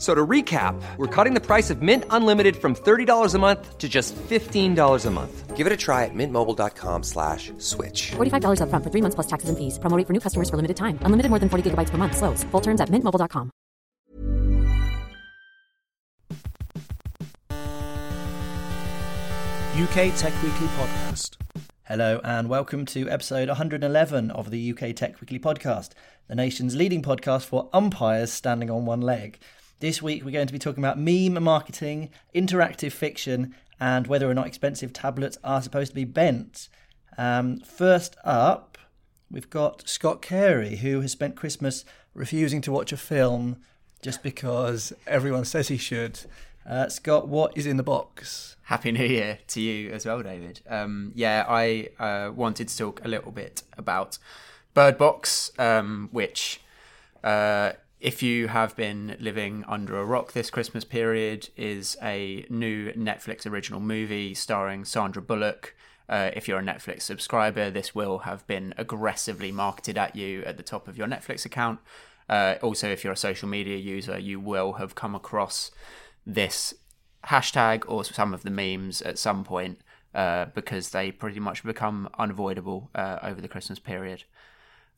So to recap, we're cutting the price of Mint Unlimited from $30 a month to just $15 a month. Give it a try at mintmobile.com slash switch. $45 upfront for three months plus taxes and fees. Promo rate for new customers for limited time. Unlimited more than 40 gigabytes per month. Slows. Full terms at mintmobile.com. UK Tech Weekly Podcast. Hello, and welcome to episode 111 of the UK Tech Weekly Podcast, the nation's leading podcast for umpires standing on one leg. This week, we're going to be talking about meme marketing, interactive fiction, and whether or not expensive tablets are supposed to be bent. Um, first up, we've got Scott Carey, who has spent Christmas refusing to watch a film just because everyone says he should. Uh, Scott, what is in the box? Happy New Year to you as well, David. Um, yeah, I uh, wanted to talk a little bit about Bird Box, um, which, uh, if you have been living under a rock this Christmas period, is a new Netflix original movie starring Sandra Bullock. Uh, if you're a Netflix subscriber, this will have been aggressively marketed at you at the top of your Netflix account. Uh, also, if you're a social media user, you will have come across this hashtag or some of the memes at some point uh, because they pretty much become unavoidable uh, over the Christmas period.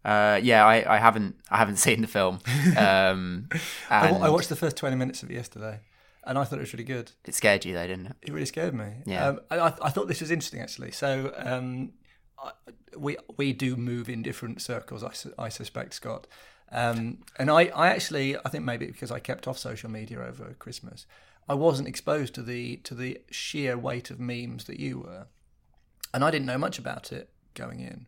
Uh, yeah, I, I haven't I haven't seen the film. Um, I, I watched the first 20 minutes of it yesterday, and I thought it was really good. It scared you though, didn't it? It really scared me. Yeah. Um, I, I- I thought this was interesting actually. So um, I, we we do move in different circles. I, su- I suspect Scott. Um, and I, I actually I think maybe because I kept off social media over Christmas, I wasn't exposed to the to the sheer weight of memes that you were, and I didn't know much about it going in.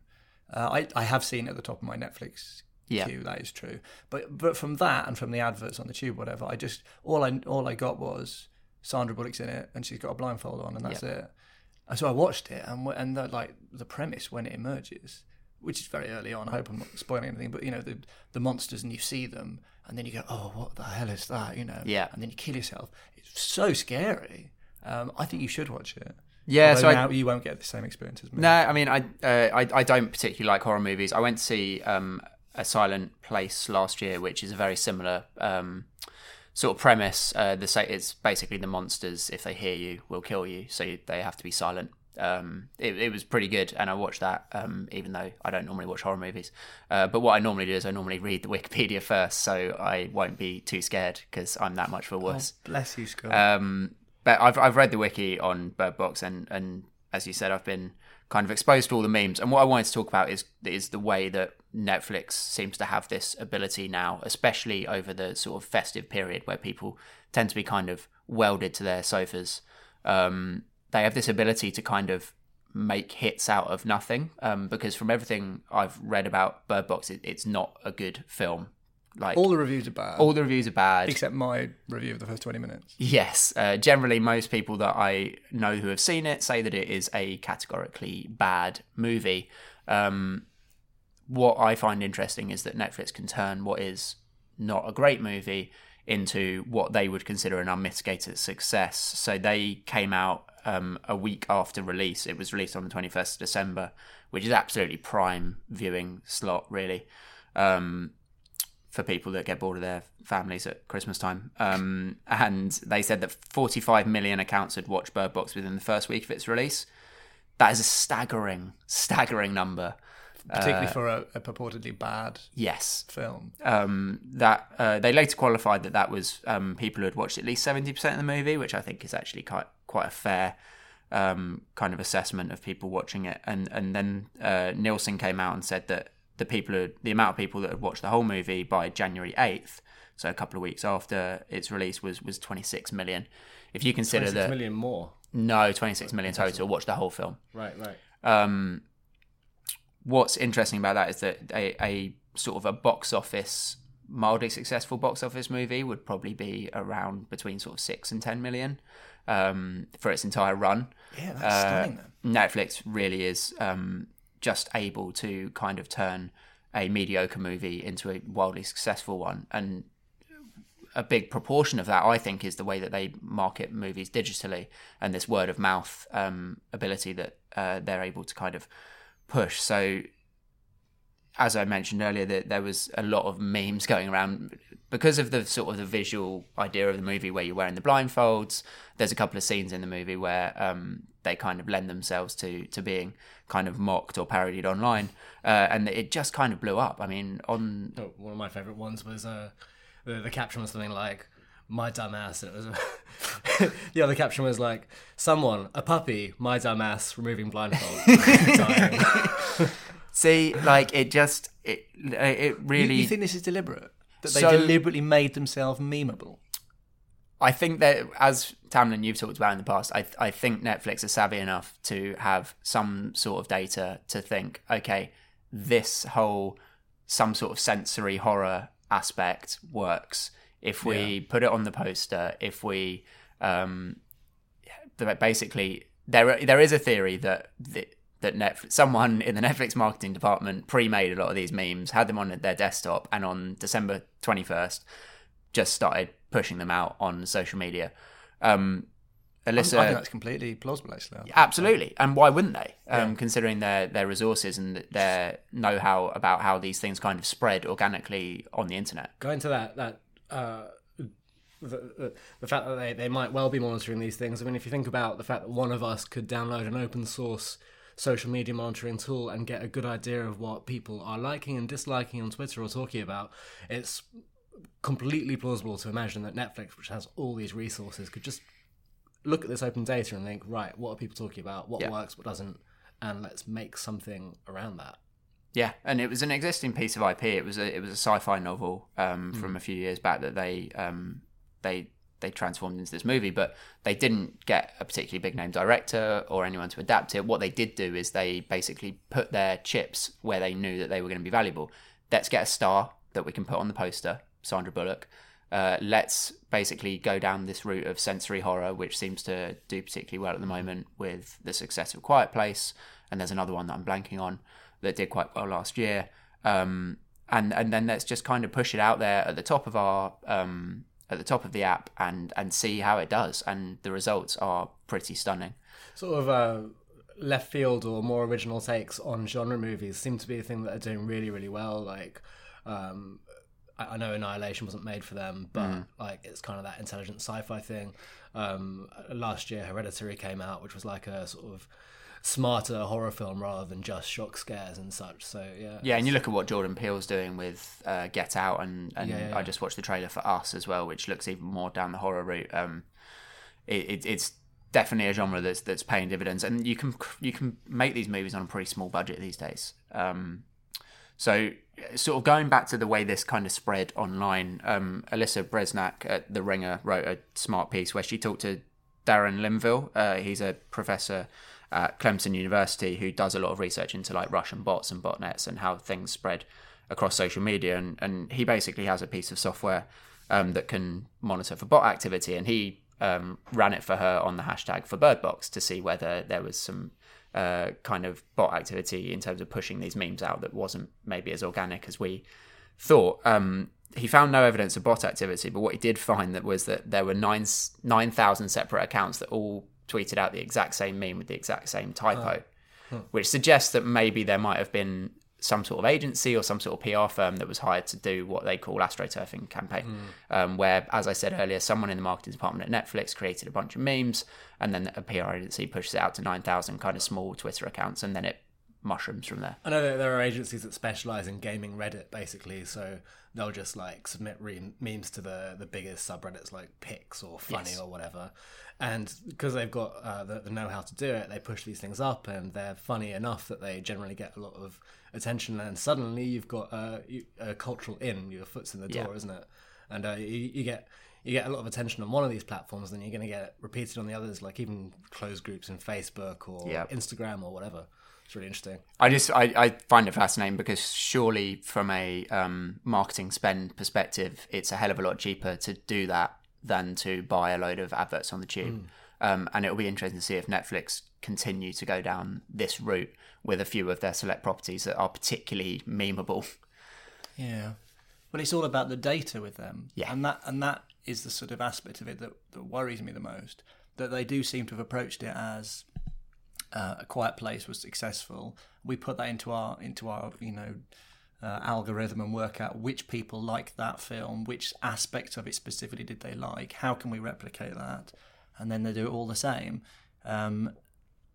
Uh, I I have seen it at the top of my Netflix Yeah. queue. That is true. But but from that and from the adverts on the tube, whatever, I just all I all I got was Sandra Bullock's in it, and she's got a blindfold on, and that's it. And so I watched it, and and the, like the premise when it emerges, which is very early on. I hope I'm not spoiling anything, but you know the the monsters, and you see them, and then you go, oh, what the hell is that? You know, Yeah. and then you kill yourself. It's so scary. Um, I think you should watch it. Yeah, Although so I- you won't get the same experience as me. No, I mean I uh, I, I don't particularly like horror movies. I went to see um, a Silent Place last year, which is a very similar um, sort of premise. Uh, the say it's basically the monsters, if they hear you, will kill you, so they have to be silent. Um, it, it was pretty good, and I watched that. Um, even though I don't normally watch horror movies, uh, but what I normally do is I normally read the Wikipedia first, so I won't be too scared because I'm that much of a wuss. Bless you, Scott. Um, but I've I've read the wiki on Bird Box, and and as you said, I've been kind of exposed to all the memes. And what I wanted to talk about is is the way that Netflix seems to have this ability now, especially over the sort of festive period where people tend to be kind of welded to their sofas. Um, they have this ability to kind of make hits out of nothing. Um, because from everything I've read about Bird Box, it, it's not a good film. Like all the reviews are bad, all the reviews are bad. except my review of the first twenty minutes. Yes, uh, generally, most people that I know who have seen it say that it is a categorically bad movie. Um, what I find interesting is that Netflix can turn what is not a great movie into what they would consider an unmitigated success. So they came out um, a week after release. It was released on the 21st of December, which is absolutely prime viewing slot, really. Um, for people that get bored of their families at Christmas time. Um, and they said that 45 million accounts had watched Bird Box within the first week of its release. That is a staggering, staggering number. particularly for a, a purportedly bad Yes. film. Um, that uh, they later qualified that that was um, people who had watched at least 70% of the movie, which I think is actually quite quite a fair um, kind of assessment of people watching it. And and then uh, Nielsen came out and said that the people who, the amount of people that had watched the whole movie by January 8th, so a couple of weeks after its release, was was 26 million. If you consider 26 that million more. no 26 million total, watch the whole film. Right, right. Um, what's interesting about that is that a, a sort of a box office mildly successful box office movie would probably be around between sort of six and ten million um, for its entire run. Yeah, that's Uh, stunning. Then. Netflix really is um, just able to kind of turn a mediocre movie into a wildly successful one, and a big proportion of that, I think, is the way that they market movies digitally and this word of mouth um, ability that uh, they're able to kind of push. So, as I mentioned earlier, that there was a lot of memes going around because of the sort of the visual idea of the movie where you're wearing the blindfolds. There's a couple of scenes in the movie where um, they kind of lend themselves to to being kind of mocked or parodied online, uh, and it just kind of blew up. I mean, on Oh, one of my favourite ones was uh, the, the caption was something like, my dumbass. And it was the other caption was like, someone, a puppy, my dumbass, removing blindfold. see, like it just it it You, really. you think this is deliberate? That they So- deliberately made themselves memeable? I think that as Tamlin, you've talked about in the past, I I think Netflix is savvy enough to have some sort of data to think, okay, this whole some sort of sensory horror aspect works if we put it on the poster. If we um, basically there there is a theory that that that Netflix, someone in the Netflix marketing department pre-made a lot of these memes, had them on their desktop, and on December twenty first, just started pushing them out on social media. Um, Alyssa, I think that's completely plausible, actually. Absolutely, and why wouldn't they? Um, Considering their their resources and their know how about how these things kind of spread organically on the internet. Going to that, that, uh, the, the, the fact that they, they might well be monitoring these things. I mean, if you think about the fact that one of us could download an open source social media monitoring tool and get a good idea of what people are liking and disliking on Twitter or talking about, it's completely plausible to imagine that Netflix, which has all these resources, could just look at this open data and think, right, what are people talking about? What Yeah. works? What doesn't? And let's make something around that. Yeah, and it was an existing piece of IP. It was a it was a sci-fi novel um, from a few years back that they um, they they transformed into this movie, but they didn't get a particularly big name director or anyone to adapt it. What they did do is they basically put their chips where they knew that they were going to be valuable. Let's get a star that we can put on the poster, Sandra Bullock. Uh, let's basically go down this route of sensory horror, which seems to do particularly well at the moment with the success of Quiet Place. And there's another one that I'm blanking on that did quite well last year. Um, and and then let's just kind of push it out there at the top of our um, at the top of the app and and see how it does. And the results are pretty stunning. sort of uh, left field or more original takes on genre movies seem to be a thing that are doing really, really well. Like, um, I, I know Annihilation wasn't made for them, but like it's kind of that intelligent sci-fi thing. Um, last year, Hereditary came out, which was like a sort of smarter horror film rather than just shock scares and such. So yeah, Yeah, and you look at what Jordan Peele's doing with uh, Get Out, and, and Yeah, yeah, I just watched the trailer for Us as well, which looks even more down the horror route. Um, it, it, it's definitely a genre that's that's paying dividends, and you can you can make these movies on a pretty small budget these days. Um, so, sort of going back to the way this kind of spread online, um, Alyssa Bereznak at The Ringer wrote a smart piece where she talked to Darren Linvill. Uh, he's a professor at Clemson University who does a lot of research into like Russian bots and botnets and how things spread across social media. And, and he basically has a piece of software um, that can monitor for bot activity. And he um, ran it for her on the hashtag for Birdbox to see whether there was some uh, kind of bot activity in terms of pushing these memes out that wasn't maybe as organic as we thought. Um, he found no evidence of bot activity, but what he did find that was that there were nine nine thousand separate accounts that all tweeted out the exact same meme with the exact same typo, which suggests that maybe there might have been some sort of agency or some sort of PR firm that was hired to do what they call astroturfing campaign, um, where, as I said earlier, someone in the marketing department at Netflix created a bunch of memes, and then a PR agency pushes it out to nine thousand kind of small Twitter accounts, and then it mushrooms from there. I know that there are agencies that specialize in gaming Reddit, basically. So they'll just like submit re- memes to the the biggest subreddits like Pix or Funny Yes. or whatever, and because they've got uh, the, the know how to do it, they push these things up, and they're funny enough that they generally get a lot of attention. And suddenly you've got uh, you, a cultural in, your foot's in the door, Yeah. isn't it? and uh, you, you get you get a lot of attention on one of these platforms, then you're going to get it repeated on the others, like even closed groups in Facebook or Yeah. Instagram or whatever. It's really interesting. I just I, I find it fascinating because surely from a um, marketing spend perspective, it's a hell of a lot cheaper to do that than to buy a load of adverts on the tube. Um, and it'll be interesting to see if Netflix continue to go down this route with a few of their select properties that are particularly memeable. Yeah. Well, it's all about the data with them. Yeah. And that and that is the sort of aspect of it that, that worries me the most. That they do seem to have approached it as uh, a quiet place was successful. We put that into our into our you know uh, algorithm and work out which people like that film, which aspects of it specifically did they like. How can we replicate that? And then they do it all the same. Um,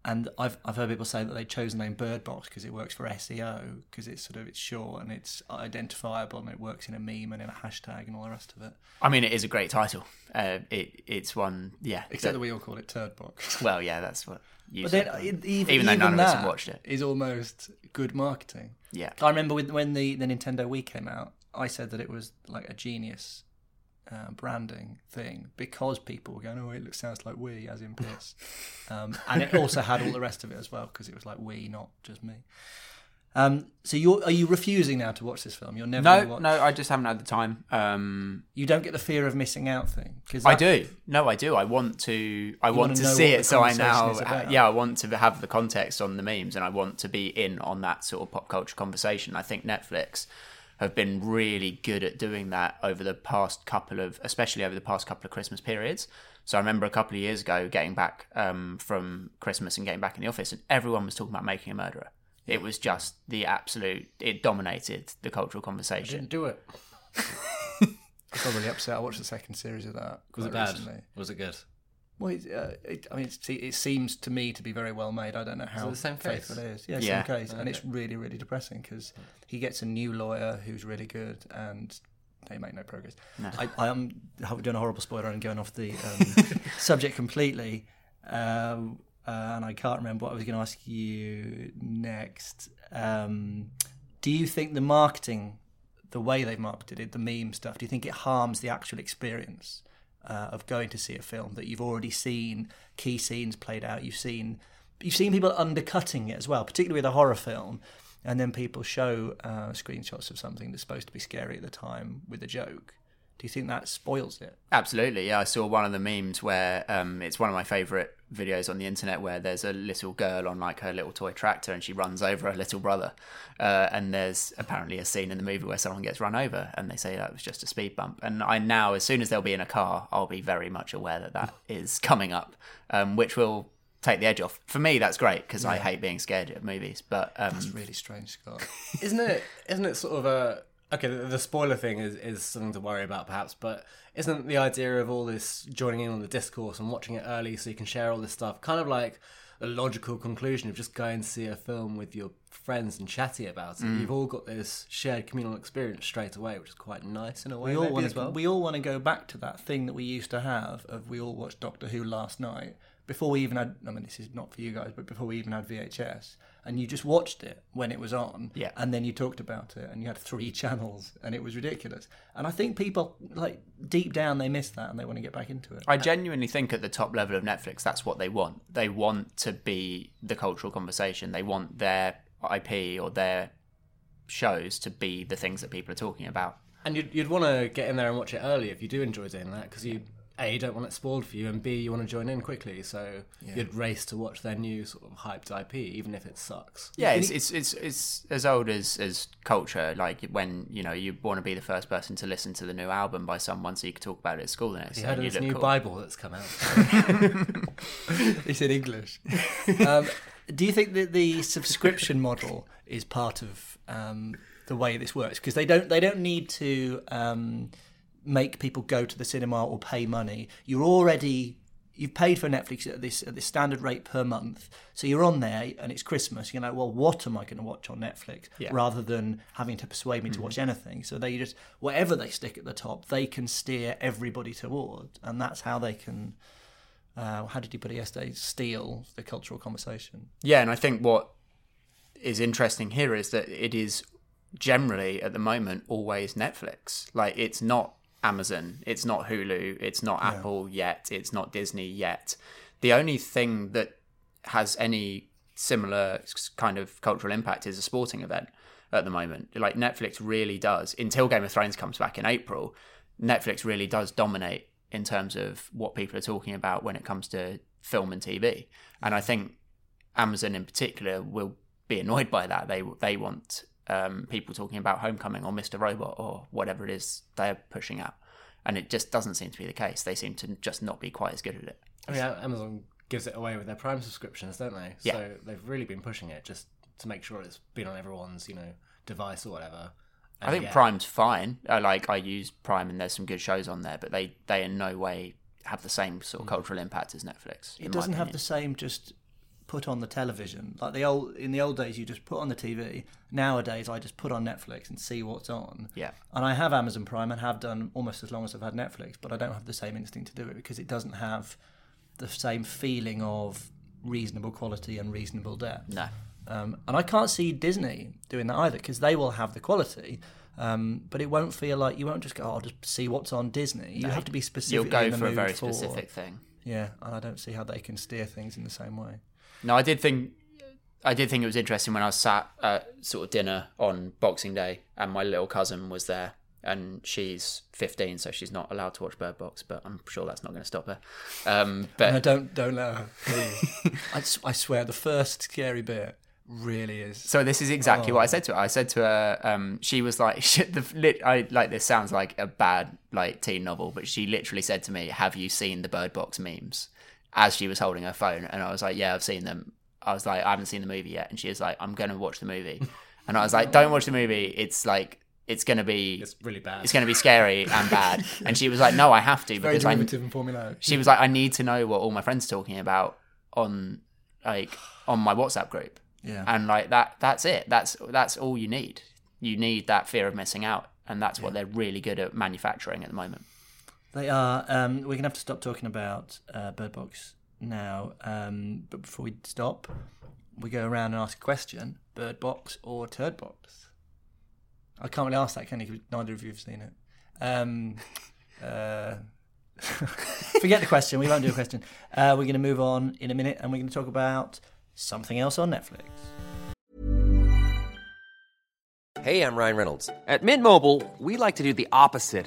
and I've I've heard people say that they chose the name Bird Box because it works for SEO because it's sort of it's short and it's identifiable and it works in a meme and in a hashtag and all the rest of it. I mean, it is a great title. Uh, it it's one, yeah. Except that we all call it Turd Box. well, yeah, that's what. You But said. then it, even, Even though none of us have watched it. is almost good marketing. Yeah. I remember when the, the Nintendo Wii came out, I said that it was like a genius uh, branding thing because people were going, "Oh, it looks sounds like we, as in piss, um, and it also had all the rest of it as well because it was like we, not just me. Um, so you're are you refusing now to watch this film? You're never No, watch, no, I just haven't had the time. Um, You don't get the fear of missing out thing because I do. No, I do. I want to. I want wanna see it, so I now. Yeah, I want to have the context on the memes, and I want to be in on that sort of pop culture conversation. I think Netflix have been really good at doing that over the past couple of, especially over the past couple of Christmas periods. So I remember a couple of years ago getting back um, from Christmas and getting back in the office, and everyone was talking about making a murderer. It was just the absolute. It dominated the cultural conversation. I Didn't do it. I got really upset. I watched the second series of that. Was it bad? recently. Was it good? Well, it, uh, it, I mean, it's, it seems to me to be very well made. I don't know how it the same case? faithful it is. Yeah, Yeah. same case, and it's really, really depressing because he gets a new lawyer who's really good, and they make no progress. I, I am doing a horrible spoiler and going off the um, subject completely, um, uh, and I can't remember what I was going to ask you next. Um, do you think the marketing, the way they've marketed it, the meme stuff, do you think it harms the actual experience? Uh, of going to see a film that you've already seen key scenes played out. You've seen you've seen people undercutting it as well, particularly with a horror film, and then people show uh, screenshots of something that's supposed to be scary at the time with a joke. Do you think that spoils it? Absolutely, yeah. I saw one of the memes where um, it's one of my favourite videos on the internet where there's a little girl on like her little toy tractor and she runs over her little brother. Uh, and there's apparently a scene in the movie where someone gets run over and they say that was just a speed bump. And I now, as soon as they'll be in a car, I'll be very much aware that that is coming up, um, which will take the edge off. For me, that's great because I hate being scared of movies. But um, It's really strange, Scott. isn't it? Isn't it sort of a okay? The, the spoiler thing is is something to worry about, perhaps, but isn't the idea of all this joining in on the discourse and watching it early so you can share all this stuff kind of like a logical conclusion of just going to see a film with your friends and chatty about it? Mm. You've all got this shared communal experience straight away, which is quite nice in a way. we all want as to well. we all want to go back to that thing that we used to have of we all watched Doctor Who last night before we even had I mean this is not for you guys but before we even had VHS and you just watched it when it was on Yeah. and then you talked about it and you had three channels and it was ridiculous and I think people like deep down they miss that and they want to get back into it I genuinely think at the top level of Netflix, that's what they want. They want to be the cultural conversation. They want their IP or their shows to be the things that people are talking about. And you'd, you'd want to get in there and watch it early if you do enjoy doing that, because you a you don't want it spoiled for you, and b you want to join in quickly. So you'd race to watch their new sort of hyped IP, even if it sucks. Yeah, it's it's it's, it's as old as, as culture. Like when you know you want to be the first person to listen to the new album by someone, so you could talk about it at school. The next You day heard and of you this new cool. Bible that's come out? it's in English. um, do you think that the subscription model is part of um, the way this works? Because they don't they don't need to um, make people go to the cinema or pay money. You're already you've paid for Netflix at this at this standard rate per month, so you're on there and it's Christmas. You're like, well, what am I going to watch on Netflix? Rather than having to persuade me to watch anything. So they just whatever they stick at the top, they can steer everybody toward, and that's how they can uh, how did you put it yesterday? Steal the cultural conversation. Yeah, and I think what is interesting here is that it is generally at the moment always Netflix. Like it's not Amazon, it's not Hulu, it's not Apple yet, it's not Disney yet. The only thing that has any similar kind of cultural impact is a sporting event at the moment. Like Netflix really does, until Game of Thrones comes back in April, Netflix really does dominate in terms of what people are talking about when it comes to film and TV. And I think Amazon in particular will be annoyed by that. They they want um, people talking about Homecoming or Mr. Robot or whatever it is they're pushing out, and it just doesn't seem to be the case. They seem to just not be quite as good at it. I mean, Amazon gives it away with their Prime subscriptions, don't they? Yeah. So they've really been pushing it just to make sure it's been on everyone's, you know, device or whatever. I think yeah, Prime's fine. I like I use Prime and there's some good shows on there, but they they in no way have the same sort of cultural impact as Netflix. It doesn't have the same just put on the television. Like the old in the old days you just put on the TV. Nowadays I just put on Netflix and see what's on. Yeah. And I have Amazon Prime and have done almost as long as I've had Netflix, but I don't have the same instinct to do it because it doesn't have the same feeling of reasonable quality and reasonable depth. No. Um, and I can't see Disney doing that either because they will have the quality, um, but it won't feel like you won't just go, oh, I'll just see what's on Disney. You have to be specific. You'll go for a very for- specific thing. Yeah, and I don't see how they can steer things in the same way. No, I did think I did think it was interesting when I was sat at sort of dinner on Boxing Day and my little cousin was there and she's 15 so she's not allowed to watch Bird Box but I'm sure that's not going to stop her. Um, but No, don't don't let her. please. I, s- I swear, the first scary bit really is. So this is exactly Oh. what I said to her. I said to her, um, she was like, shit, the lit, I like this sounds like a bad like teen novel, but she literally said to me, "Have you seen the Bird Box memes?" As she was holding her phone, and I was like, "Yeah, I've seen them." I was like, "I haven't seen the movie yet," and she was like, "I'm gonna watch the movie," and I was like, "Don't watch the movie. It's like it's gonna be." It's really bad. It's going to be scary and bad, and she was like, "No, I have to Very because I." derivative and formulaic. She was like, "I need to know what all my friends are talking about on, like, on my WhatsApp group." Yeah. and like that that's it that's that's all you need you need that fear of missing out and that's what they're really good at manufacturing at the moment They are. Um, we're gonna have to stop talking about uh, Bird Box now. Um, but before we stop, we go around and ask a question: Bird Box or Turd Box? I can't really ask that, can you? Neither of you have seen it. Um, uh, forget the question. We won't do a question. Uh, we're going to move on in a minute, and we're going to talk about something else on Netflix. Hey, I'm Ryan Reynolds. At Mint Mobile, we like to do the opposite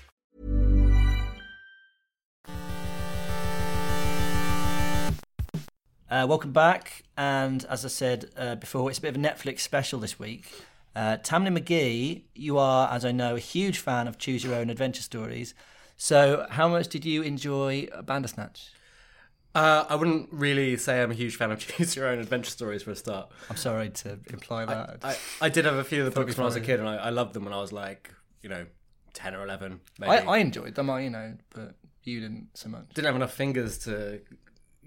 Uh, welcome back, and as I said uh, before, it's a bit of a Netflix special this week. Uh, Tamlin Magee, you are, as I know, a huge fan of Choose Your Own Adventure Stories. So, how much did you enjoy Bandersnatch? Uh, I wouldn't really say I'm a huge fan of Choose Your Own Adventure Stories for a start. I'm sorry to imply that. I, I did have a few of the books when I was a kid, and I, I loved them when I was like, you know, 10 or 11. Maybe. I, I enjoyed them, I, you know, but you didn't so much. didn't have enough fingers to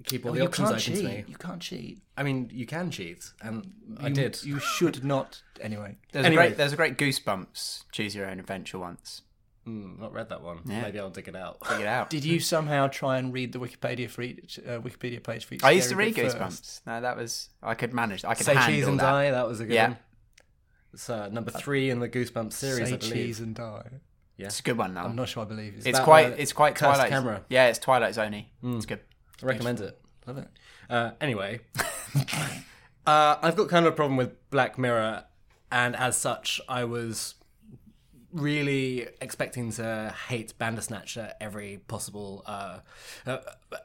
keep all Oh, the you options can't open cheat. to me. You can't cheat. I mean, you can cheat, and I did. You should not. Anyway, there's Anyway. a great there's a great goosebumps choose your own adventure once Mm, not read that one. Yeah. Maybe I'll dig it out. Dig it out. Did you somehow try and read the Wikipedia for each, uh, Wikipedia page for each? I used to read bit first? Goosebumps. No, that was I could manage. I could Say handle cheese and that. die. That was a good Yeah. one. It's uh, number three in the Goosebumps series, Say I believe. cheese and die. Yeah. It's a good one though. I'm not sure I believe you. it's that, quite. it's quite Twilight. camera? Yeah, it's Twilight Zoney. It's good. I recommend it. Love it. Uh, anyway, uh, I've got kind of a problem with Black Mirror, and as such, I was really expecting to hate Bandersnatch at every possible uh, uh,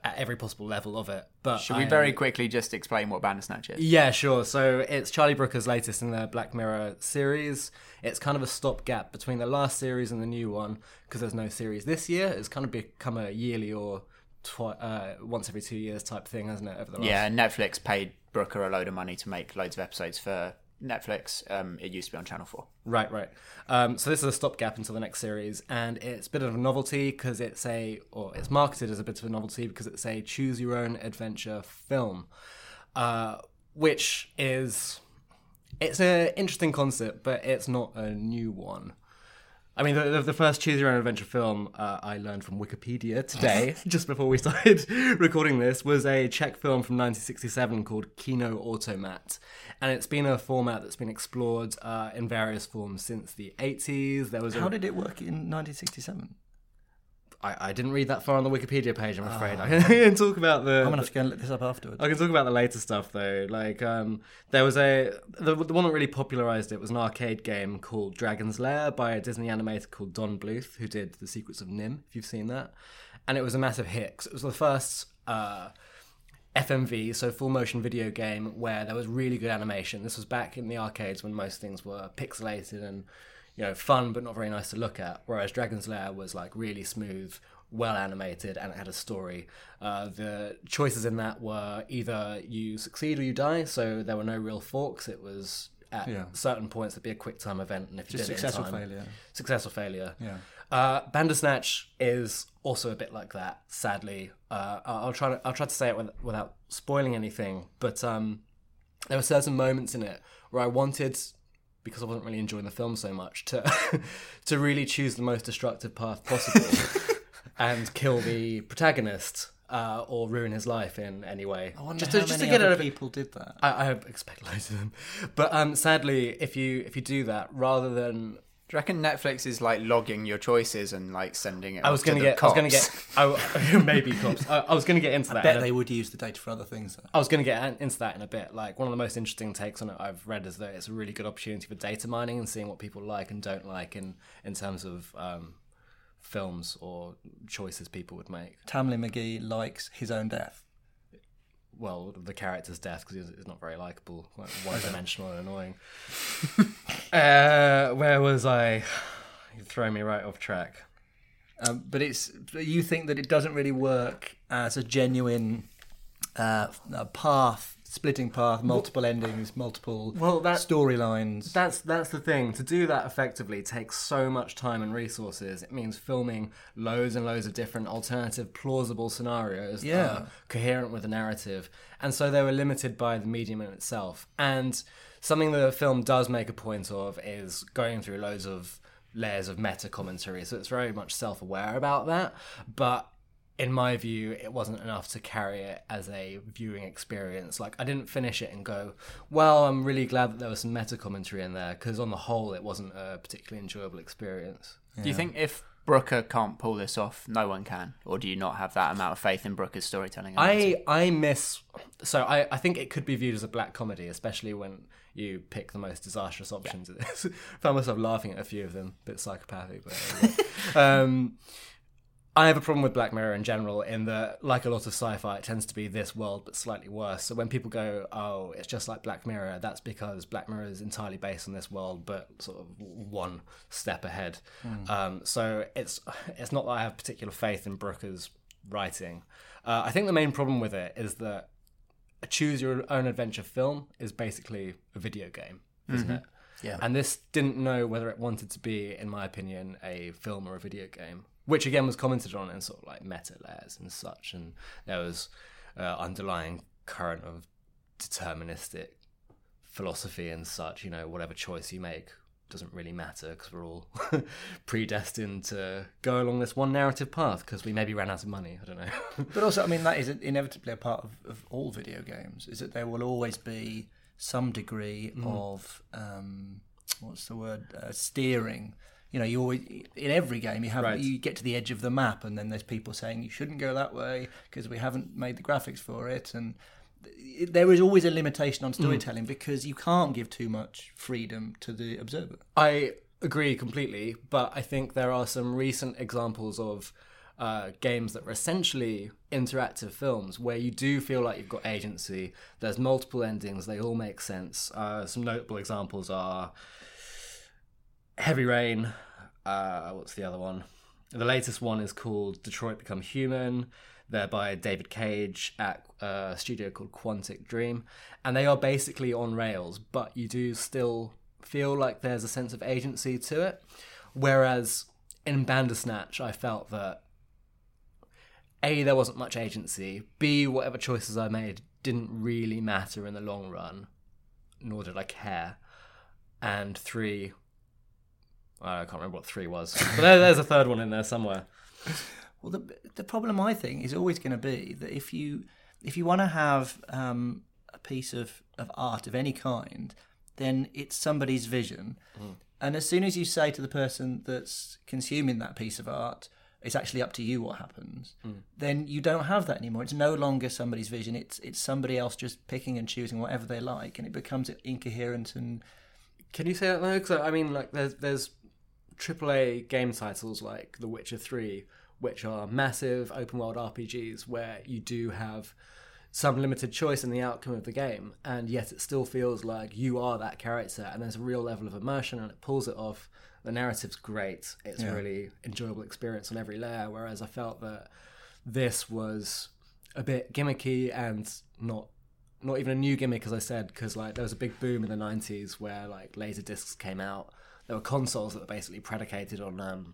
at every possible level of it. But Should we I- very quickly just explain what Bandersnatch is? Yeah, sure. So it's Charlie Brooker's latest in the Black Mirror series. It's kind of a stopgap between the last series and the new one because there's no series this year. It's kind of become a yearly or twi- uh, once every two years type thing, hasn't it? Over the last Yeah, Netflix paid Brooker a load of money to make loads of episodes for Netflix. Um, it used to be on Channel Four. Right, right. Um, so this is a stopgap until the next series, and it's a bit of a novelty because it's a, or it's marketed as a bit of a novelty because it's a choose your own adventure film, uh, which is, it's an interesting concept, but it's not a new one. I mean, the, the, the first choose your own adventure film uh, I learned from Wikipedia today, just before we started recording this, was a Czech film from 1967 called Kinoautomat. And it's been a format that's been explored uh, in various forms since the 80s. There was a, How did it work in 1967? I, I didn't read that far on the Wikipedia page, I'm afraid. I can talk about the. I'm gonna have to go and look this up afterwards. I can talk about the later stuff though. Like, um, there was a the, the one that really popularized it was an arcade game called Dragon's Lair by a Disney animator called Don Bluth, who did The Secrets of NIMH. If you've seen that, and it was a massive hit. 'cause it was the first uh, FMV, so full motion video game, where there was really good animation. This was back in the arcades when most things were pixelated and you know fun but not very nice to look at. Whereas Dragon's Lair was like really smooth, well animated, and it had a story. Uh, the choices in that were either you succeed or you die, so there were no real forks. It was at Yeah. certain points it'd be a quick time event, and if you Just did it in success or failure. success or failure. Yeah. Uh, Bandersnatch is also a bit like that. Sadly, uh, I'll I'll try to I'll try to say it with, without spoiling anything. But um, there were certain moments in it where I wanted, because I wasn't really enjoying the film so much, to to really choose the most destructive path possible and kill the protagonist uh, or ruin his life in any way. I wonder just how to, just to many get other out of people did that. I, I expect loads of them, but um, sadly, if you if you do that rather than Do you reckon Netflix is like logging your choices and like sending it? I was off to gonna the get. I was gonna get. I, maybe cops. I, I was gonna get into that. Bet in a- they would use the data for other things. Though. I was gonna get into that in a bit. Like one of the most interesting takes on it I've read is that it's a really good opportunity for data mining and seeing what people like and don't like in in terms of um, films or choices people would make. Tamlin Magee likes his own death. Well, the character's death because he's, not very likable, quite one-dimensional and annoying. uh, where was I? You throw me right off track. Um, but it's you think that it doesn't really work as a genuine uh, path, splitting path, multiple endings, multiple Well, that- storylines. That's that's the thing. To do that effectively takes so much time and resources. It means filming loads and loads of different alternative, plausible scenarios, that Yeah. are coherent with the narrative. And so they were limited by the medium in itself. And something that the film does make a point of is going through loads of layers of meta commentary. So it's very much self-aware about that, but in my view, it wasn't enough to carry it as a viewing experience. Like, I didn't finish it and go, well, I'm really glad that there was some meta commentary in there, because on the whole, it wasn't a particularly enjoyable experience. Do you think if Brooker can't pull this off, no one can, or do you not have that amount of faith in Brooker's storytelling? I, I miss. So, I, I think it could be viewed as a black comedy, especially when you pick the most disastrous options. of this. found myself laughing at a few of them, a bit psychopathic, but. um, I have a problem with Black Mirror in general, in that, like a lot of sci-fi, it tends to be this world but slightly worse. So when people go, "Oh, it's just like Black Mirror," that's because Black Mirror is entirely based on this world, but sort of one step ahead. Um, so it's it's not that I have particular faith in Brooker's writing. Uh, I think the main problem with it is that a choose your own adventure film is basically a video game, isn't it? Yeah. And this didn't know whether it wanted to be, in my opinion, a film or a video game, which again was commented on in sort of like meta layers and such. And there was uh, underlying current of deterministic philosophy and such. You know, whatever choice you make doesn't really matter because we're all predestined to go along this one narrative path because we maybe ran out of money. I don't know. But also, I mean, that is inevitably a part of, of all video games. Is that there will always be some degree of um, what's the word uh, steering. You know, you always in every game you have Right. you get to the edge of the map, and then there's people saying you shouldn't go that way because we haven't made the graphics for it, and th- there is always a limitation on storytelling because you can't give too much freedom to the observer. I agree completely, but I think there are some recent examples of uh, games that are essentially interactive films where you do feel like you've got agency. There's multiple endings, they all make sense. Uh, some notable examples are Heavy Rain. Uh, what's the other one? The latest one is called Detroit Become Human. They're by David Cage at a studio called Quantic Dream. And they are basically on rails, but you do still feel like there's a sense of agency to it. Whereas in Bandersnatch, I felt that A, there wasn't much agency. B, whatever choices I made didn't really matter in the long run, nor did I care. And three, I can't remember what three was, but there, there's a third one in there somewhere. Well, the the problem I think is always going to be that if you if you want to have um, a piece of, of art of any kind, then it's somebody's vision, and as soon as you say to the person that's consuming that piece of art, it's actually up to you what happens, then you don't have that anymore. It's no longer somebody's vision. It's it's somebody else just picking and choosing whatever they like, and it becomes incoherent and Can you say that though? Because I mean, like, there's there's AAA game titles like The Witcher Three, which are massive open world RPGs where you do have some limited choice in the outcome of the game, and yet it still feels like you are that character, and there's a real level of immersion, and it pulls it off. The narrative's great; it's a really enjoyable experience on every layer. Whereas I felt that this was a bit gimmicky and not not even a new gimmick, as I said, because like there was a big boom in the '90s where like laser discs came out. There were consoles that were basically predicated on um,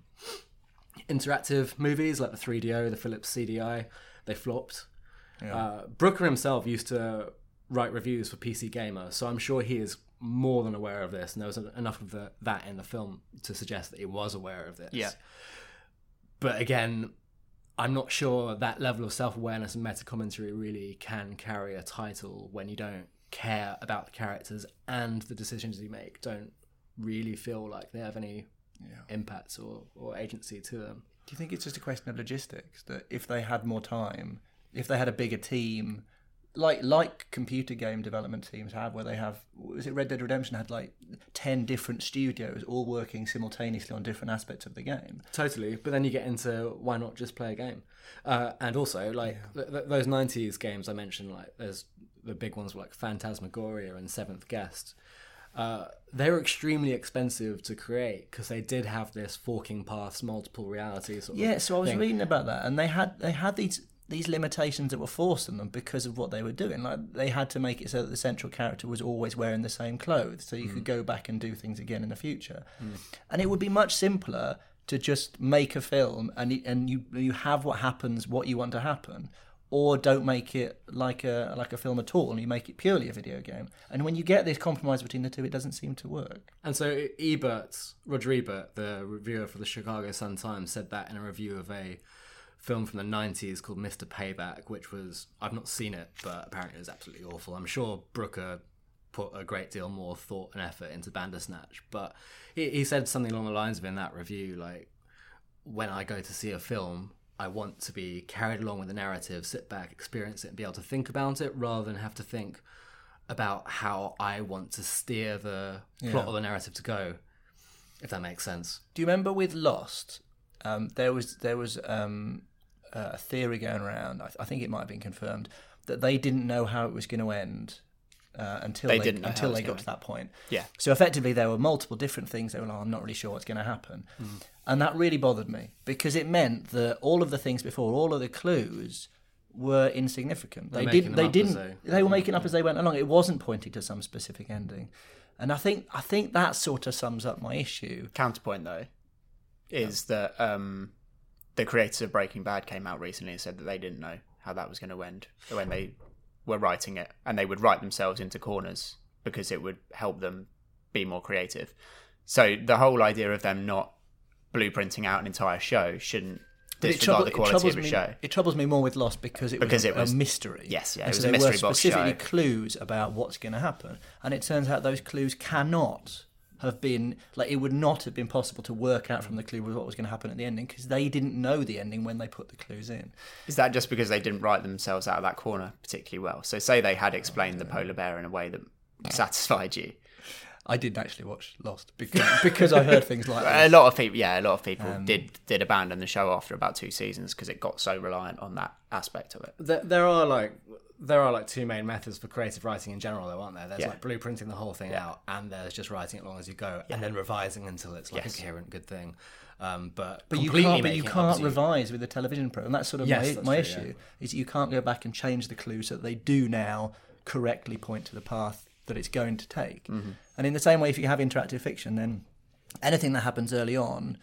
interactive movies like the 3DO, the Philips CDI. They flopped. Uh, Brooker himself used to write reviews for PC Gamer, so I'm sure he is more than aware of this, and there was enough of the, that in the film to suggest that he was aware of this. Yeah. But again, I'm not sure that level of self awareness and meta commentary really can carry a title when you don't care about the characters and the decisions you make don't really feel like they have any impacts or, or agency to them. Do you think it's just a question of logistics that if they had more time, if they had a bigger team, like like computer game development teams have, where they have was it Red Dead Redemption had like ten different studios all working simultaneously on different aspects of the game. Totally, but then you get into why not just play a game? Uh, and also, like th- th- those '90s games I mentioned, like there's the big ones were like Phantasmagoria and Seventh Guest. Uh, they were extremely expensive to create because they did have this forking paths, multiple realities. Sort of Yeah, so I was thing. reading about that, and they had they had these these limitations that were forced on them because of what they were doing. Like they had to make it so that the central character was always wearing the same clothes, so you could go back and do things again in the future. And it would be much simpler to just make a film and and you you have what happens, what you want to happen. Or don't make it like a like a film at all, and you make it purely a video game. And when you get this compromise between the two, it doesn't seem to work. And so Ebert, Roger Ebert, the reviewer for the Chicago Sun Times, said that in a review of a film from the 90s called Mr. Payback, which was, I've not seen it, but apparently it was absolutely awful. I'm sure Brooker put a great deal more thought and effort into Bandersnatch, but he, he said something along the lines of in that review, like, when I go to see a film, I want to be carried along with the narrative, sit back, experience it, and be able to think about it rather than have to think about how I want to steer the plot or the narrative to go, if that makes sense. Do you remember with Lost? Um, there was there was um, a theory going around. I, I think it might have been confirmed that they didn't know how it was going to end uh, until They they, didn't until they got gonna that point. Yeah. So effectively, there were multiple different things. They were like, I'm not really sure what's going to happen, Mm. and that really bothered me because it meant that all of the things before, all of the clues were insignificant. They're They didn't. They didn't. they- They were making up as they went along. It wasn't pointing to some specific ending, and I think I think that sort of sums up my issue. Counterpoint though is that um, the creators of Breaking Bad came out recently and said that they didn't know how that was going to end when they were writing it, and they would write themselves into corners because it would help them be more creative. So the whole idea of them not blueprinting out an entire show shouldn't disregard trouble, the quality of a me. show. It troubles me more with Lost because it Because was, it was- a mystery. yes, yeah, it And was so a there mystery were box specifically show. clues about what's going to happen, and it turns out those clues cannot have been like it would not have been possible to work out from the clue what was going to happen at the ending because they didn't know the ending when they put the clues in. Is that just because they didn't write themselves out of that corner particularly well? So say they had explained the polar bear in a way that satisfied you. I didn't actually watch Lost because because I heard things like that. A lot of people, yeah, a lot of people Um, did did abandon the show after about two seasons because it got so reliant on that aspect of it. There, there are like there are like two main methods for creative writing in general, though, aren't there? There's Yeah. like blueprinting the whole thing out, and there's just writing it long as you go, and then revising until it's like Yes. a coherent, good thing. Um, but But you can't. But you can't revise with a television program. That's sort of Yes, my, my true, issue. yeah. Is you can't go back and change the clue so that they do now correctly point to the path that it's going to take. Mm-hmm. And in the same way, if you have interactive fiction, then anything that happens early on,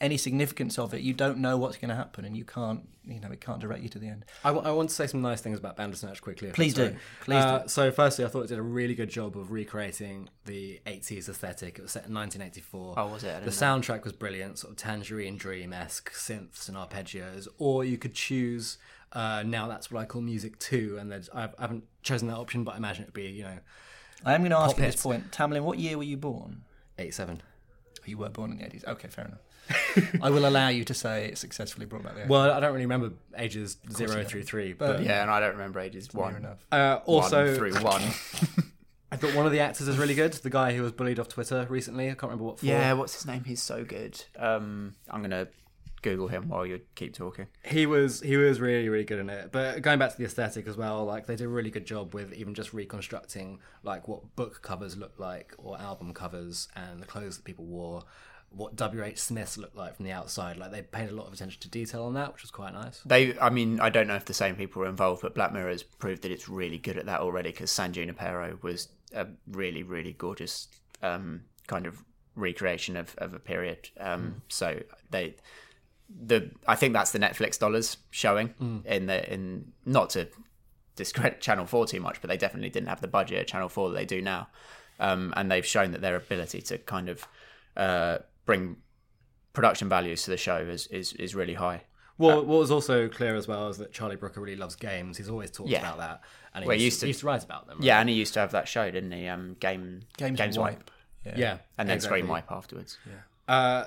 any significance of it, you don't know what's going to happen, and you can't. You know, it can't direct you to the end. I, w- I want to say some nice things about Bandersnatch quickly. Please do. Please Uh, do. So, firstly, I thought it did a really good job of recreating the 80s aesthetic. It was set in 1984. Oh, was it? The know. soundtrack was brilliant, sort of tangerine dream esque synths and arpeggios. Or you could choose. Uh, now that's what I call music too, and I've, I haven't chosen that option, but I imagine it'd be you know I am going to ask at this point, Tamlin, what year were you born? 87. You were born in the eighties. Okay, fair enough. I will allow you to say it successfully brought back the 80s. Well, I don't really remember ages zero through three, But- but Yeah, and I don't remember ages Fair one. enough. uh, also one through one. I thought one of the actors is really good. The guy who was bullied off Twitter recently. I can't remember what for. yeah, what's his name? He's so good. Um, I'm gonna Google him while you keep talking. he was he was really really good in it. But going back to the aesthetic as well, like they did a really good job with even just reconstructing like what book covers looked like or album covers and the clothes that people wore. What W. H. Smiths looked like from the outside, like they paid a lot of attention to detail on that, which was quite nice. They, I mean, I don't know if the same people were involved, but Black Mirror has proved that it's really good at that already. Because San Junipero was a really, really gorgeous um, kind of recreation of, of a period. Um, So they, the, I think that's the Netflix dollars showing in the in not to discredit Channel Four too much, but they definitely didn't have the budget at Channel Four that they do now, um, and they've shown that their ability to kind of uh, bring production values to the show is is, is really high. Well, what was also clear as well is that Charlie Brooker really loves games. He's always talked Yeah. about that, and he, Well, he used, used to- he used to write about them. right? Yeah, and he used to have that show, didn't he? Um, game Games, wipe. yeah, and then exactly. Screen Wipe afterwards. Uh,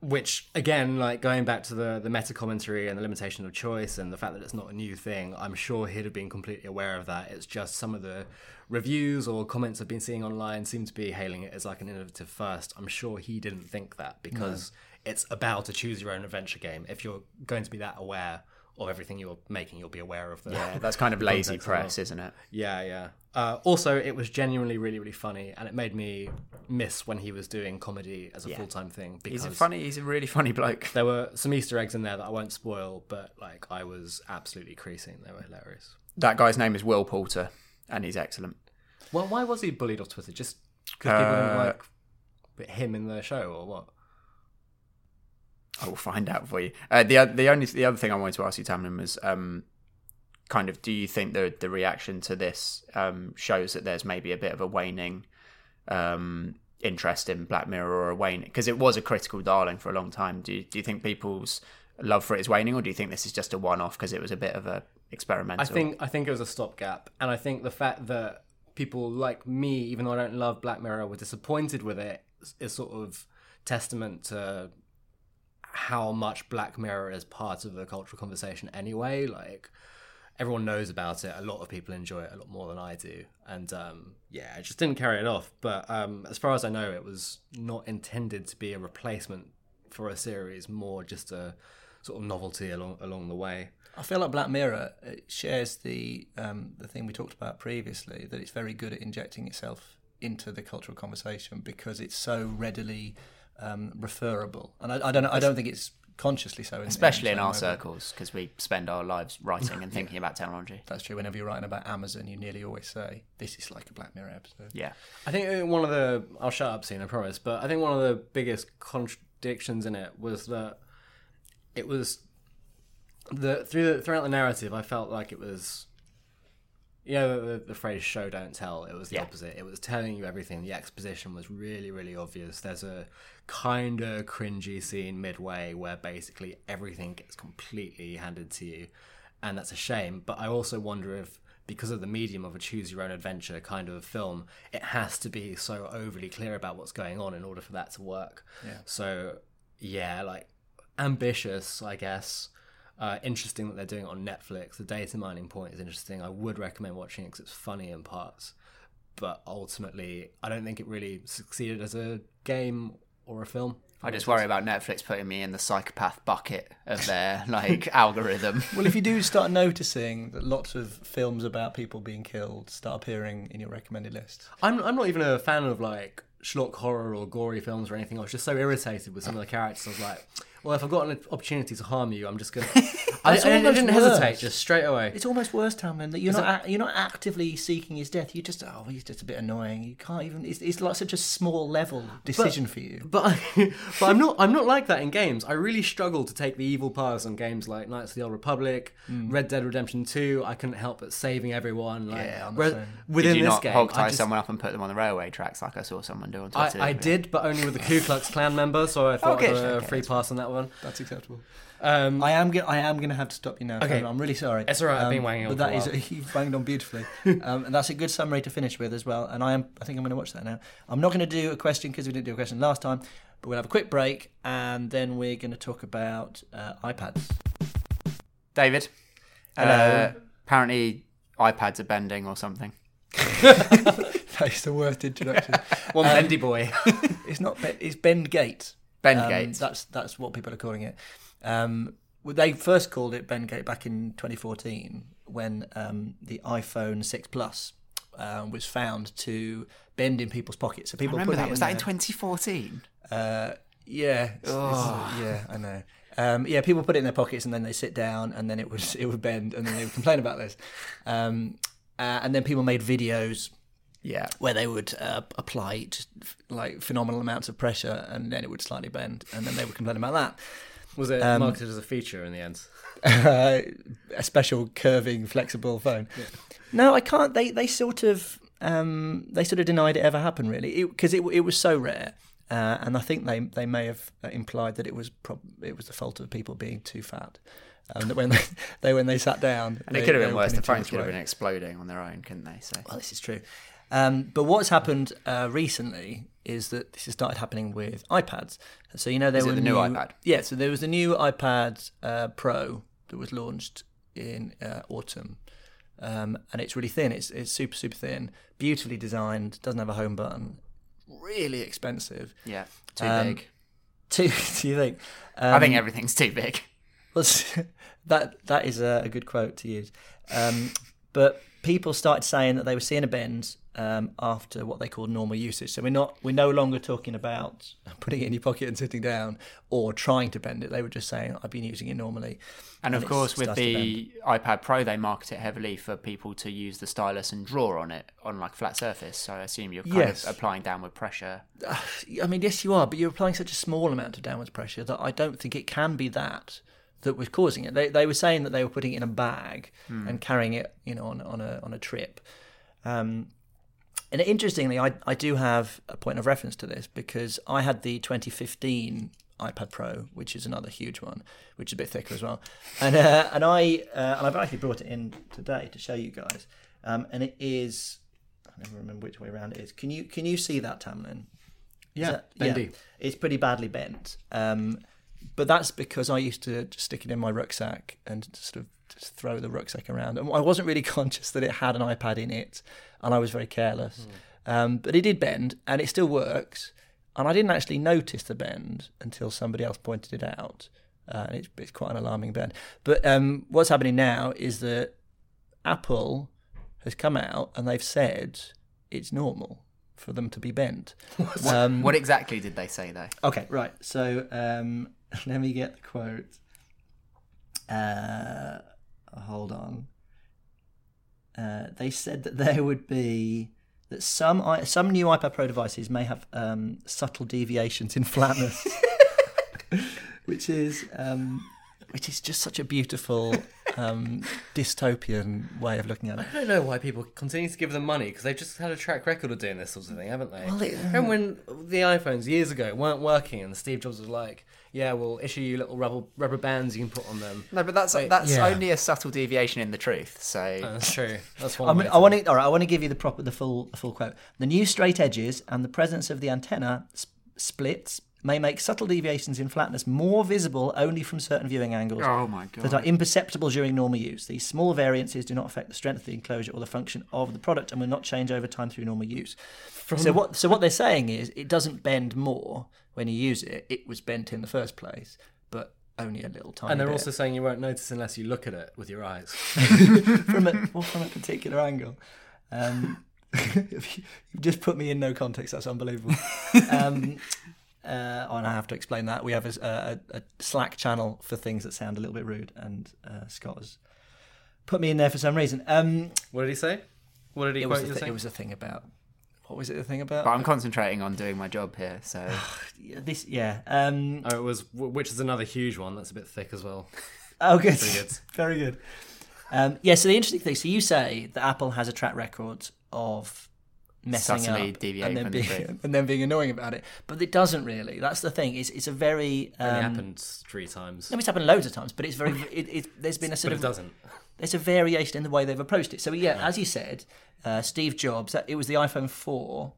which again, like going back to the the meta commentary and the limitation of choice and the fact that it's not a new thing, I'm sure he'd have been completely aware of that. It's just some of the reviews or comments I've been seeing online seem to be hailing it as like an innovative first. I'm sure he didn't think that because it's about a choose your own adventure game. If you're going to be that aware of everything you're making, you'll be aware of the Yeah, that's kind of lazy context as well. press, isn't it? Yeah, yeah. Uh, also, it was genuinely really, really funny, and it made me miss when he was doing comedy as a Yeah. full time thing. Because He's a funny. He's a really funny bloke. There were some Easter eggs in there that I won't spoil, but like I was absolutely creasing. They were hilarious. That guy's name is Will Poulter, and he's excellent. Well, why was he bullied off Twitter? Just because people didn't Uh, like him in the show, or what? I will find out for you. Uh, the the only the other thing I wanted to ask you, Tamlin, was um, kind of do you think the the reaction to this um, shows that there's maybe a bit of a waning um, interest in Black Mirror or a waning because it was a critical darling for a long time. Do you, do you think people's love for it is waning, or do you think this is just a one off because it was a bit of a experimental? I think I think it was a stopgap, and I think the fact that people like me, even though I don't love Black Mirror, were disappointed with it is sort of testament to how much Black Mirror is part of the cultural conversation anyway. Like everyone knows about it. A lot of people enjoy it a lot more than I do, and um, yeah, I just didn't carry it off. But um, as far as I know, it was not intended to be a replacement for a series, more just a sort of novelty along along the way. I feel like Black Mirror shares the um, the thing we talked about previously that it's very good at injecting itself into the cultural conversation because it's so readily um, referable, and I, I don't know, I don't think it's consciously so, in, especially in the our way, circles because we spend our lives writing and thinking about technology. That's true. Whenever you're writing about Amazon, you nearly always say this is like a Black Mirror episode. Yeah, I think uh, one of the I'll shut up soon, I promise. But I think one of the biggest contradictions in it was that it was the through throughout the narrative. I felt like it was Yeah, the, the, the phrase "show don't tell." It was the Yeah. opposite. It was telling you everything. The exposition was really, really obvious. There's a kind of cringy scene midway where basically everything gets completely handed to you, and that's a shame. But I also wonder if, because of the medium of a choose your own adventure kind of film, it has to be so overly clear about what's going on in order for that to work. Yeah. So, yeah, like ambitious, I guess. Uh, interesting that they're doing it on Netflix. The data mining point is interesting. I would recommend watching it because it's funny in parts, but ultimately, I don't think it really succeeded as a game or a film. I just worry about Netflix putting me in the psychopath bucket of their like algorithm. Well, if you do start noticing that lots of films about people being killed start appearing in your recommended list, I'm I'm not even a fan of like schlock horror or gory films or anything. I was just so irritated with some of the characters. I was like, well, if I've got an opportunity to harm you, I'm just. I, That's I, I almost didn't worse. hesitate, just straight away. it's almost worse, Tamlin, that you're Is not ac you're not actively seeking his death. You just oh, he's just a bit annoying. You can't even. It's, it's like such a small level decision for you. But I, but I'm not I'm not like that in games. I really struggle to take the evil paths on games like Knights of the Old Republic, Red Dead Redemption Two. I couldn't help but saving everyone. Like, Yeah, I'm the whereas same. within Did you this not game, hog tie just- someone up and put them on the railway tracks like I saw someone do on I, Twitter? I did, but only with the Ku Klux Klan member, so I thought Okay, I'd have a okay, free that's pass on that one. That's acceptable. Um, I am. Go- I am going to have to stop you now. Okay. I'm really sorry. It's all right, I've been wanging on But that for a is you've banged on beautifully, um, and that's a good summary to finish with as well. And I am. I think I'm going to watch that now. I'm not going to do a question because we didn't do a question last time, but we'll have a quick break and then we're going to talk about uh, iPads. David. Hello. Uh, apparently, iPads are bending or something. that is the worst introduction. one bendy boy. it's not. Ben- It's Bendgate. Bendgate. Um, that's that's what people are calling it. Um, well, they first called it Bendgate back in 2014 when um, the iPhone 6 Plus um, was found to bend in people's pockets. So I people remember put that. Was in that in 2014? Uh, yeah, it's- it's- yeah, I know. Um, yeah, people put it in their pockets and then they sit down and then it would it would bend and then they would complain about this. Um, uh, and then people made videos Yeah. where they would uh, apply just like phenomenal amounts of pressure and then it would slightly bend and then they would complain about that. Was it Um, marketed as a feature in the end? uh, a special curving, flexible phone. No, I can't. They they sort of um, they sort of denied it ever happened really because it, it was so rare. Uh, and I think they they may have uh, implied that it was prob- it was the fault of people being too fat. Um, that when they, they when they sat down, And it could have been worse. The phones much could have been exploding on their own, couldn't they? So Well, this is true. Um, but what's happened uh, recently is that this has started happening with iPads. So you know there Is were the new iPad? Yeah, so there was the new iPad uh, Pro that was launched in uh, autumn, um, and it's really thin. It's it's super super thin, beautifully designed. Doesn't have a home button. Really expensive. yeah, too Um, big. Too, do you think? Um, I think everything's too big. well, that that is a, a good quote to use. Um, but people started saying that they were seeing a bend um, after what they call normal usage. So we're not we're no longer talking about putting it in your pocket and sitting down or trying to bend it. They were just saying I've been using it normally. And of course, with the iPad Pro, they market it heavily for people to use the stylus and draw on it on like flat surface. So I assume you're kind Yes. of applying downward pressure. I mean, yes, you are, but you're applying such a small amount of downward pressure that I don't think it can be that that was causing it. They they were saying that they were putting it in a bag and carrying it, you know, on on a on a trip. Um, and interestingly, I I do have a point of reference to this because I had the 2015 iPad Pro, which is another huge one, which is a bit thicker as well, and uh, and I uh, and I've actually brought it in today to show you guys, um, and it is. I never remember which way around it is. Can you can you see that, Tamlin? Yeah, that- bendy. It's pretty badly bent. Um, but that's because I used to just stick it in my rucksack and sort of just throw the rucksack around. And I wasn't really conscious that it had an iPad in it, and I was very careless. Um, but it did bend, and it still works. And I didn't actually notice the bend until somebody else pointed it out. Uh, and it's, it's quite an alarming bend. But um, what's happening now is that Apple has come out and they've said it's normal for them to be bent. Um, What exactly did they say though? Okay, right. So um, let me get the quote. Uh, hold on. Uh, they said that there would be that some i- some new iPad Pro devices may have um, subtle deviations in flatness, which is um, which is just such a beautiful um, dystopian way of looking at it. I don't know why people continue to give them money because they've just had a track record of doing this sort of thing, haven't they? Well, it- Remember when the iPhones years ago weren't working and Steve Jobs was like, "Yeah, we'll issue you little rubber rubber bands you can put on them." No, but that's Wait, that's Yeah. only a subtle deviation in the truth. So Oh, that's true. That's one. I, mean, to- I want to. All right, I want to give you the proper, the full, the full quote. The new straight edges and the presence of the antenna sp- splits may make subtle deviations in flatness more visible only from certain viewing angles. Oh my That are imperceptible during normal use. These small variances do not affect the strength of the enclosure or the function of the product and will not change over time through normal use. so what? So what they're saying is, it doesn't bend more when you use it. It was bent in the first place, but only a little tiny. and they're bit. also saying you won't notice unless you look at it with your eyes. from a well, from a particular angle. Um, you've just put me in no context. That's unbelievable. Um, uh, oh, and I have to explain that we have a, a, a Slack channel for things that sound a little bit rude, and uh, Scott has put me in there for some reason. Um, what did he say? What did he it was quote the you thi- saying? it was a thing about what was it? The thing about But I'm concentrating on doing my job here. So this? Yeah. Um, Oh, it was which is another huge one. That's a bit thick as well. Oh, good. Pretty good. Very good. Um, yeah, so the interesting thing, so you say that Apple has a track record of messing up and then, being, and then being annoying about it, but it doesn't really. That's the thing. It's it's a very It um, happened three times, no, it's happened loads of times, but it's very. It, it, there's been a sort but sort it of doesn't. there's a variation in the way they've approached it. So yeah, as you said, uh, Steve Jobs. That, it was the iPhone four.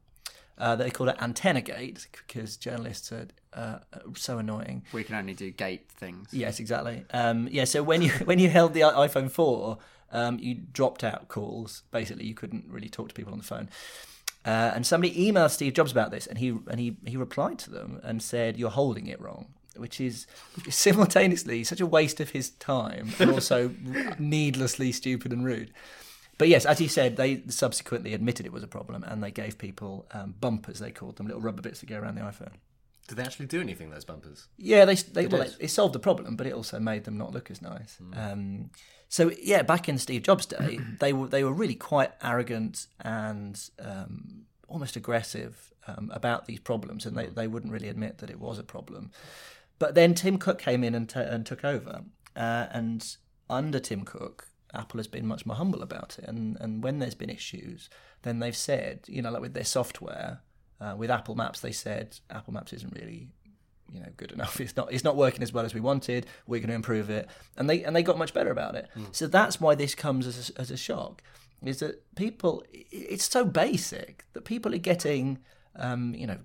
Uh, they called it Antenna Gate because journalists are uh, so annoying. we can only do gate things. Yes, exactly. Um, yeah, so when you when you held the iPhone four, um, you dropped out calls. Basically, you couldn't really talk to people on the phone. Uh, and somebody emailed Steve Jobs about this, and he and he he replied to them and said, "You're holding it wrong," which is simultaneously such a waste of his time and also needlessly stupid and rude. But yes, as you said, they subsequently admitted it was a problem, and they gave people um, bumpers. They called them little rubber bits that go around the iPhone. Did they actually do anything? Those bumpers? Yeah, they they, well, did. they, it solved the problem, but it also made them not look as nice. Hmm. Um, so yeah, back in Steve Jobs' day, they were they were really quite arrogant and um, almost aggressive um, about these problems, and they, Hmm. they wouldn't really admit that it was a problem. But then Tim Cook came in and, t- and took over, uh, and under Tim Cook, Apple has been much more humble about it. And and when there's been issues, then they've said, you know, like with their software, uh, with Apple Maps, they said Apple Maps isn't really you know good enough. It's not it's not working as well as we wanted. We're going to improve it, and they and they got much better about it. So that's why this comes as a, as a shock. Is that people? It's so basic that people are getting, um, you know,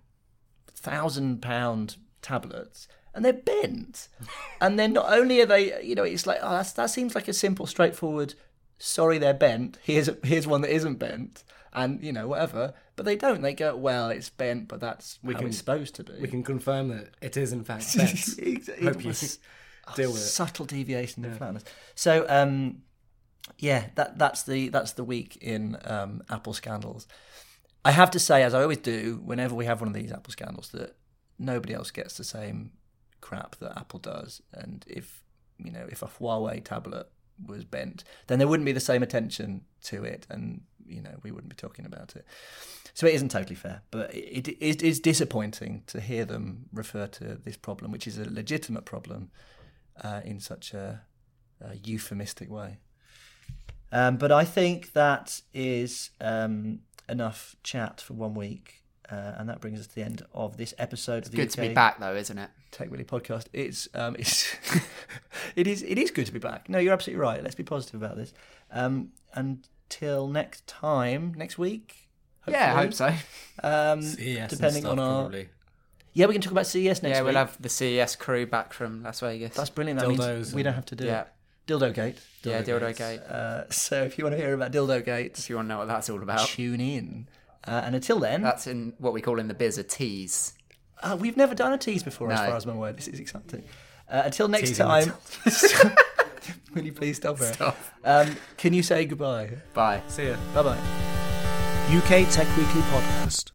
thousand pound tablets and they're bent, and then not only are they, you know, it's like oh that's, that seems like a simple, straightforward. Sorry, they're bent. Here's here's one that isn't bent, and you know whatever. But they don't. They go well. It's bent, but that's We how can- it's supposed to be. We can confirm that it is in fact bent. It Hope you deal with it. subtle deviation in flatness. So um, yeah, that that's the that's the week in um, Apple scandals. I have to say, as I always do, whenever we have one of these Apple scandals, that nobody else gets the same crap that Apple does. And if you know, if a Huawei tablet was bent, then there wouldn't be the same attention to it, and you know, we wouldn't be talking about it. So it isn't totally fair, but it, it, is disappointing to hear them refer to this problem, which is a legitimate problem, uh, in such a, a euphemistic way. Um, but I think that is um, enough chat for one week, uh, and that brings us to the end of this episode of the Good UK to be back though, isn't it? Tech Weekly podcast. It's um, it's it is it is good to be back. No, you're absolutely right. Let's be positive about this. Um, until next time, next week. Yeah, I hope so. Um, CES and depending stuff, on our probably. yeah, we can talk about CES next week. yeah, week. we'll have the CES crew back from Las Vegas. That's brilliant. That means Dildos we don't have to do yeah, it. Dildo Gate. yeah, Dildo Dildo Gates. Gate. Uh, so if you want to hear about Dildo Gate, If you want to know what that's all about, tune in. Uh, and until then, that's in what we call in the biz a tease. Uh, we've never done a tease before, as far as I'm aware. This is exciting. Uh, until next Teasing time, will you please stop it? Stop. Um, can you say goodbye? Bye. See ya. Bye bye. UK Tech Weekly Podcast.